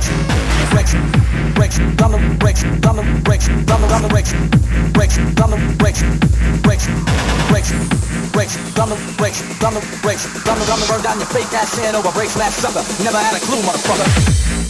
rex, rex, rex, dollar rex, dollar rex, dollar dollar rex, rex, dollar rex, rex, rex, rex, dollar rex, dollar rex, dollar dollar burn down your fake ass head over breaks last supper. Never had a clue, motherfucker.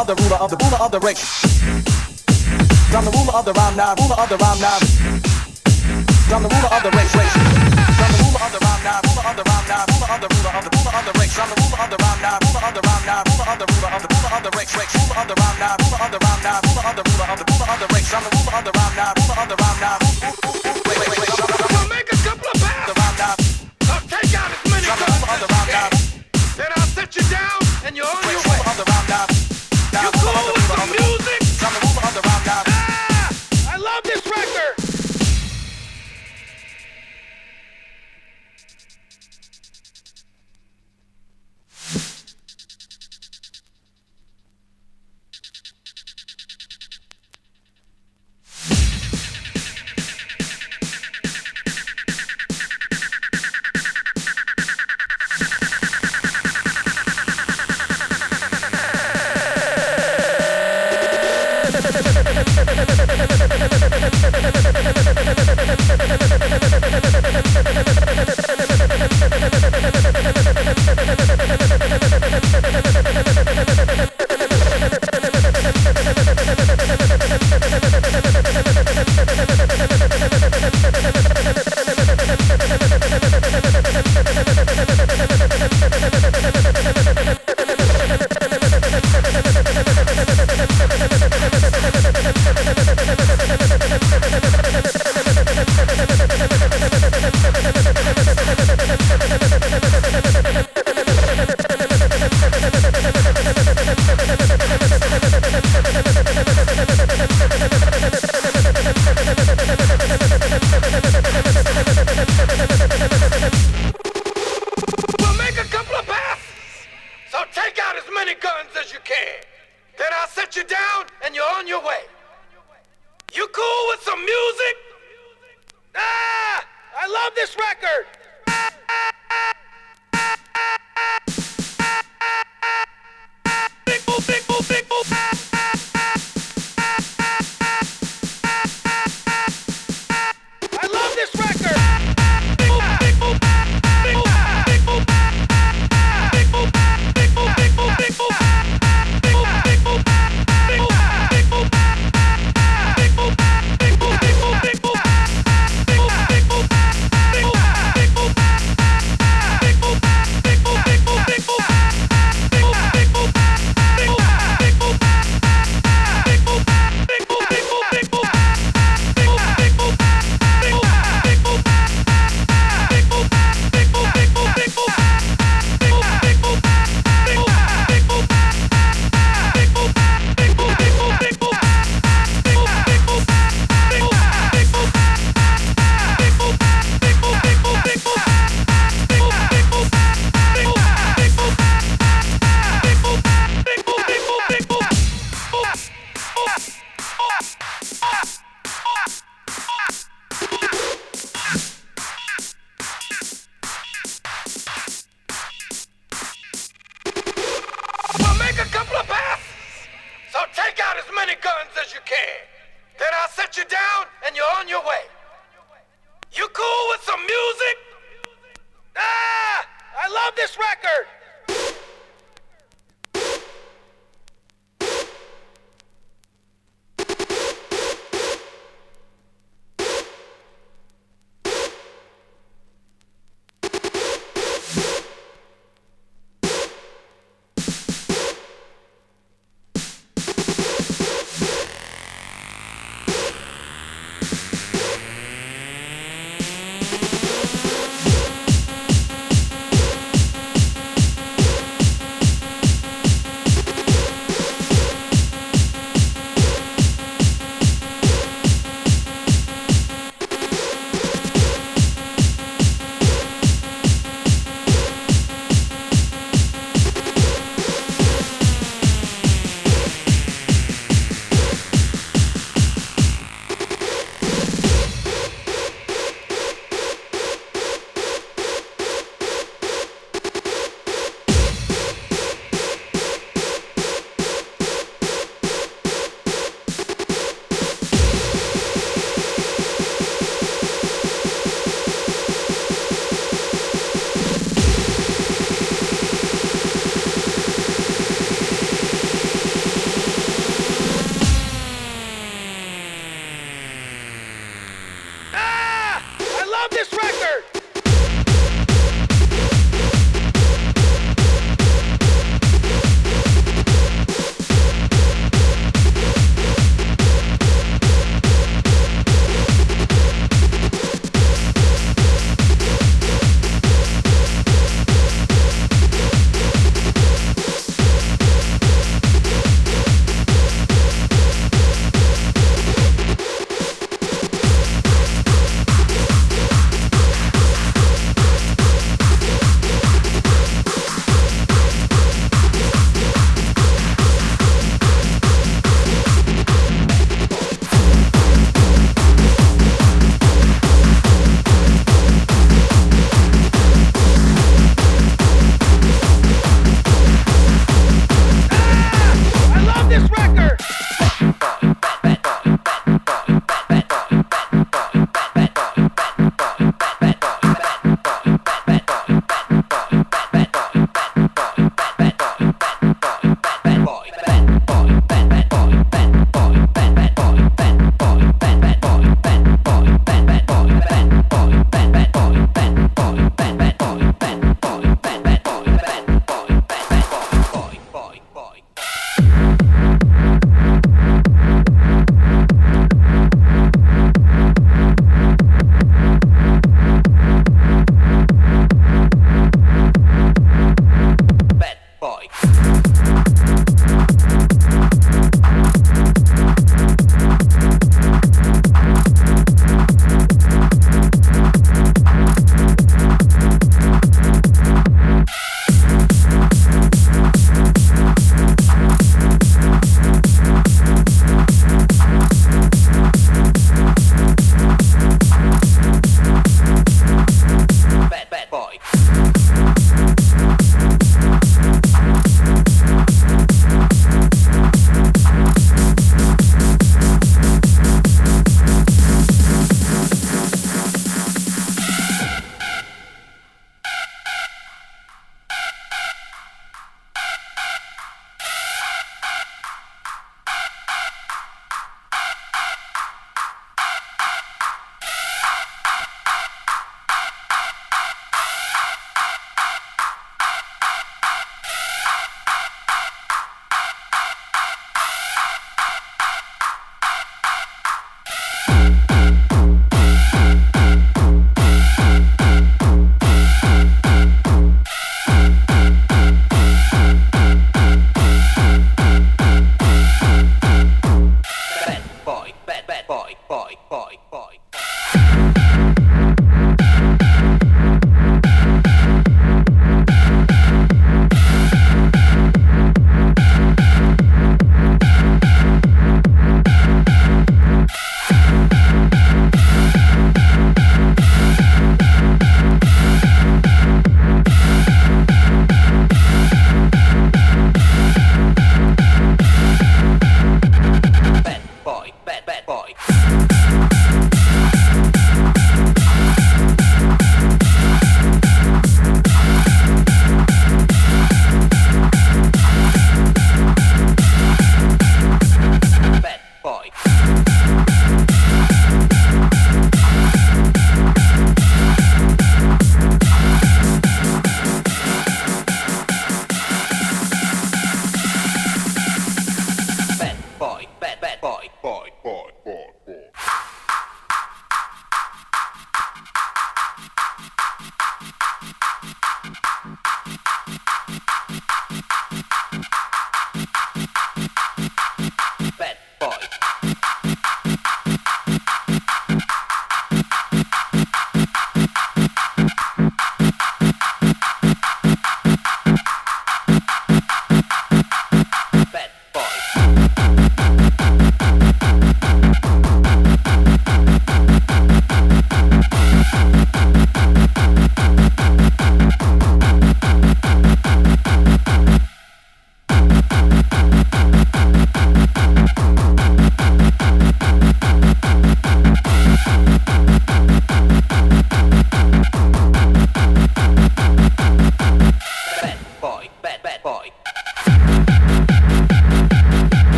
of the ruler of the ruler of the race. I'm the ruler of the rhyme now, ruler of the rhyme now. I'm the ruler of the race, race. I'm the ruler of the rhyme now, ruler of the rhyme now, ruler of the ruler of the ruler of the race. I'm the ruler of the rhyme now, ruler of the rhyme now, ruler of the ruler of the ruler of the race. Ruler of the rhyme now, ruler of the rhyme. record.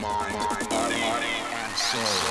mind, body, and soul.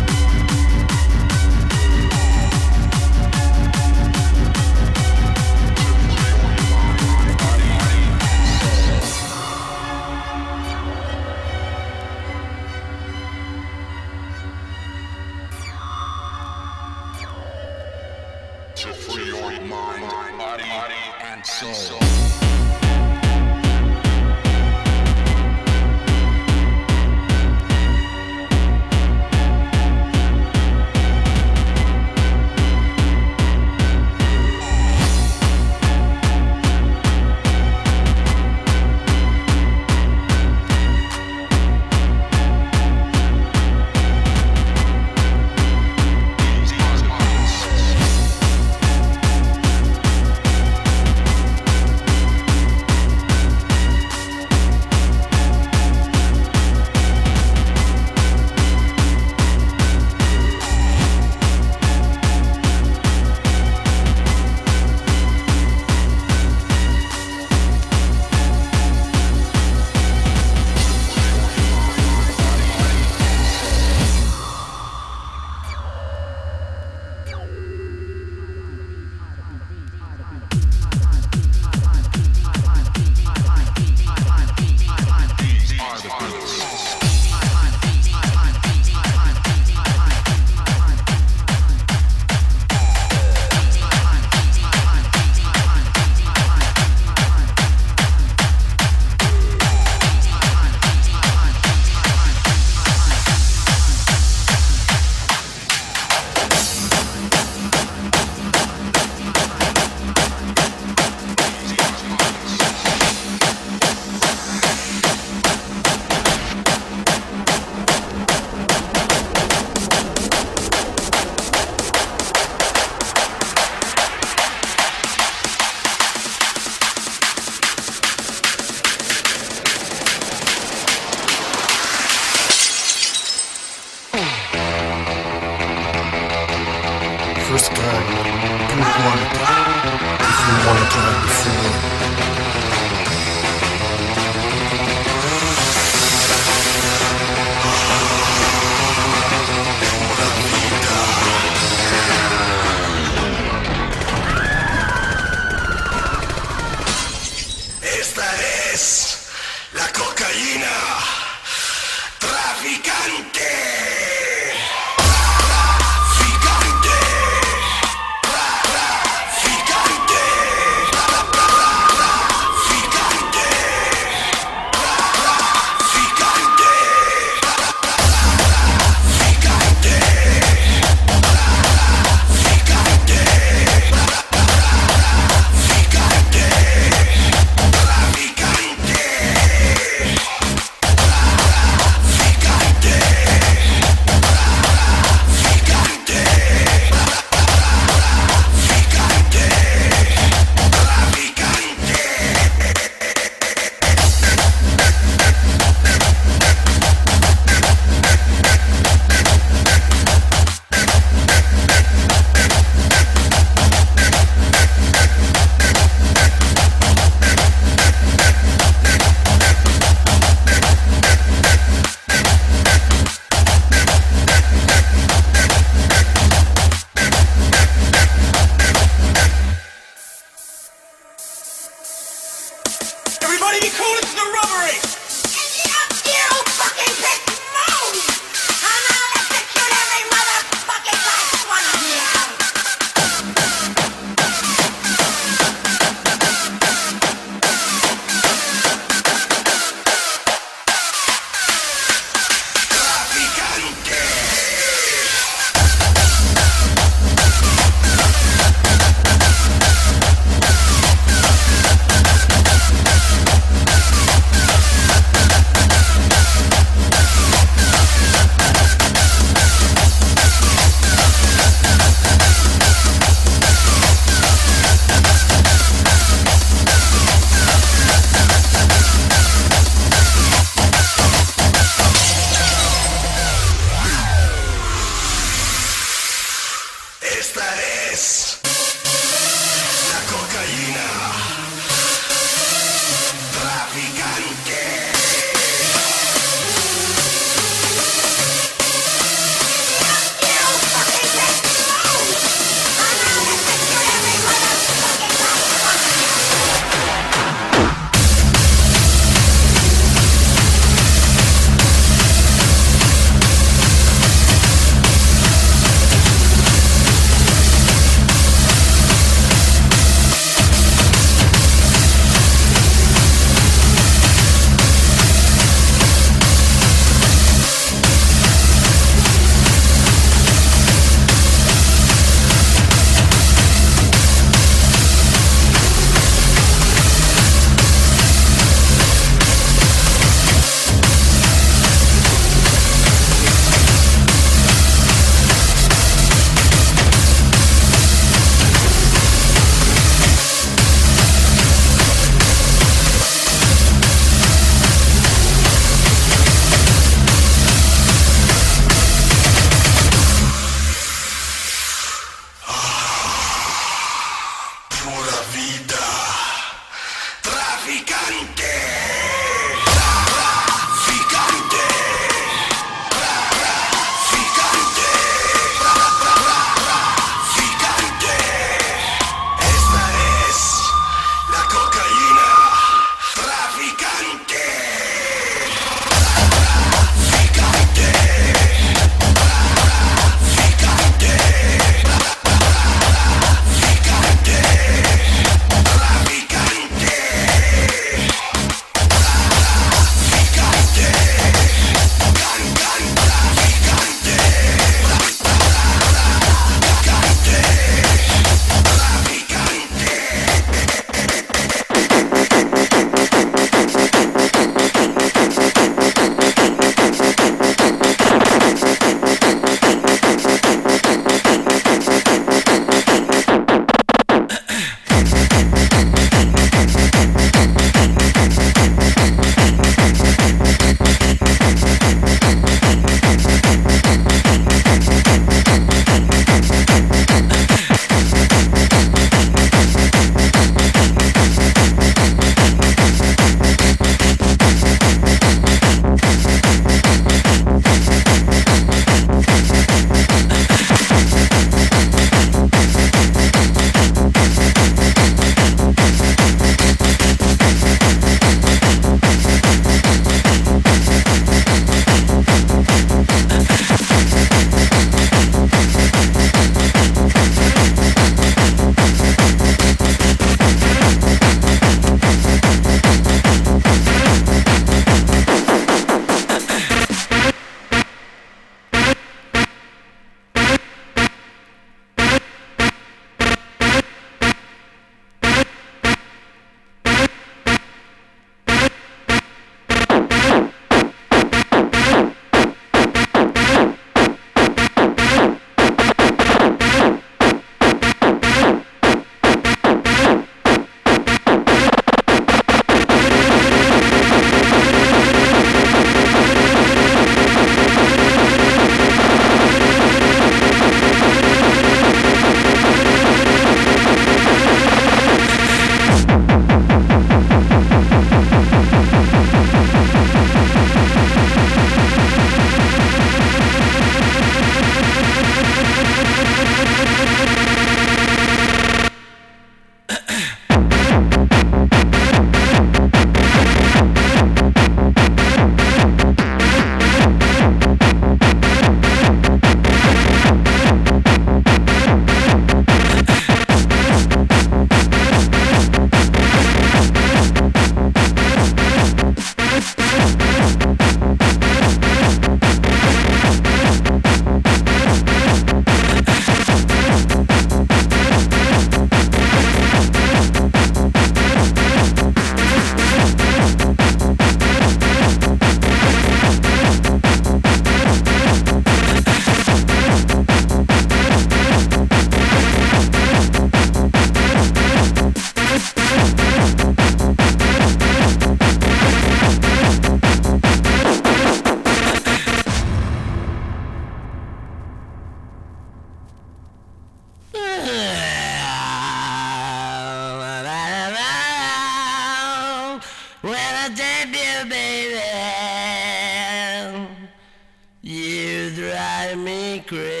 Me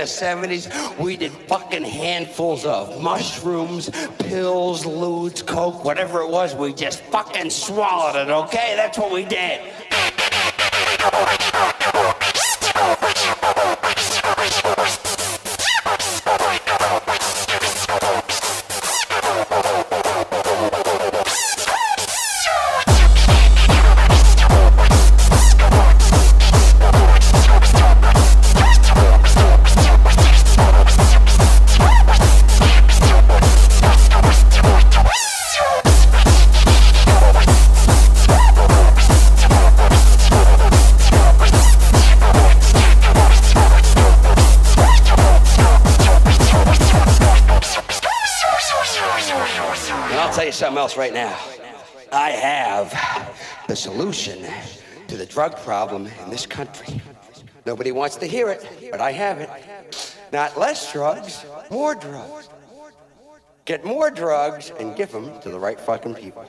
the 70s, we did fucking handfuls of mushrooms, pills, ludes, coke, whatever it was. We just fucking swallowed it, okay? That's what we did. Problem in this country. Nobody wants to hear it, but I have it. Not less drugs, more drugs. Get more drugs and give them to the right fucking people.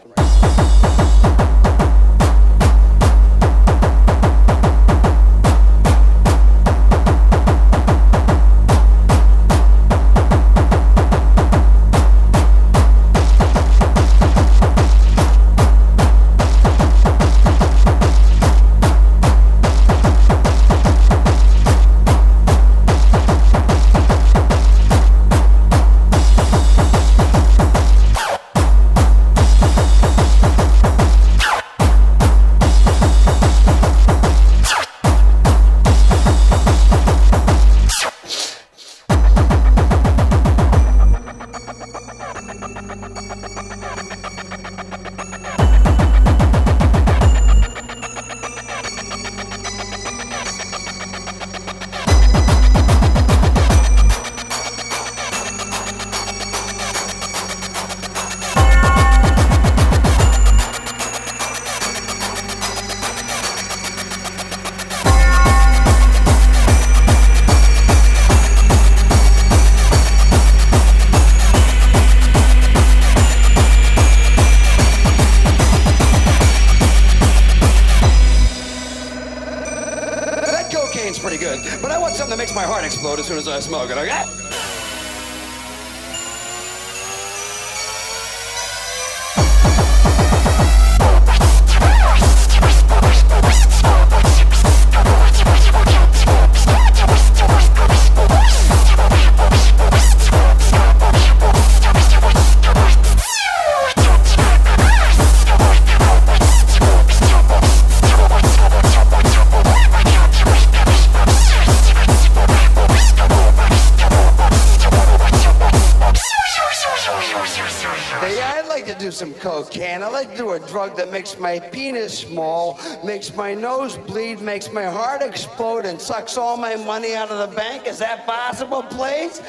My penis small, makes my nose bleed, makes my heart explode, and sucks all my money out of the bank. Is that possible, please?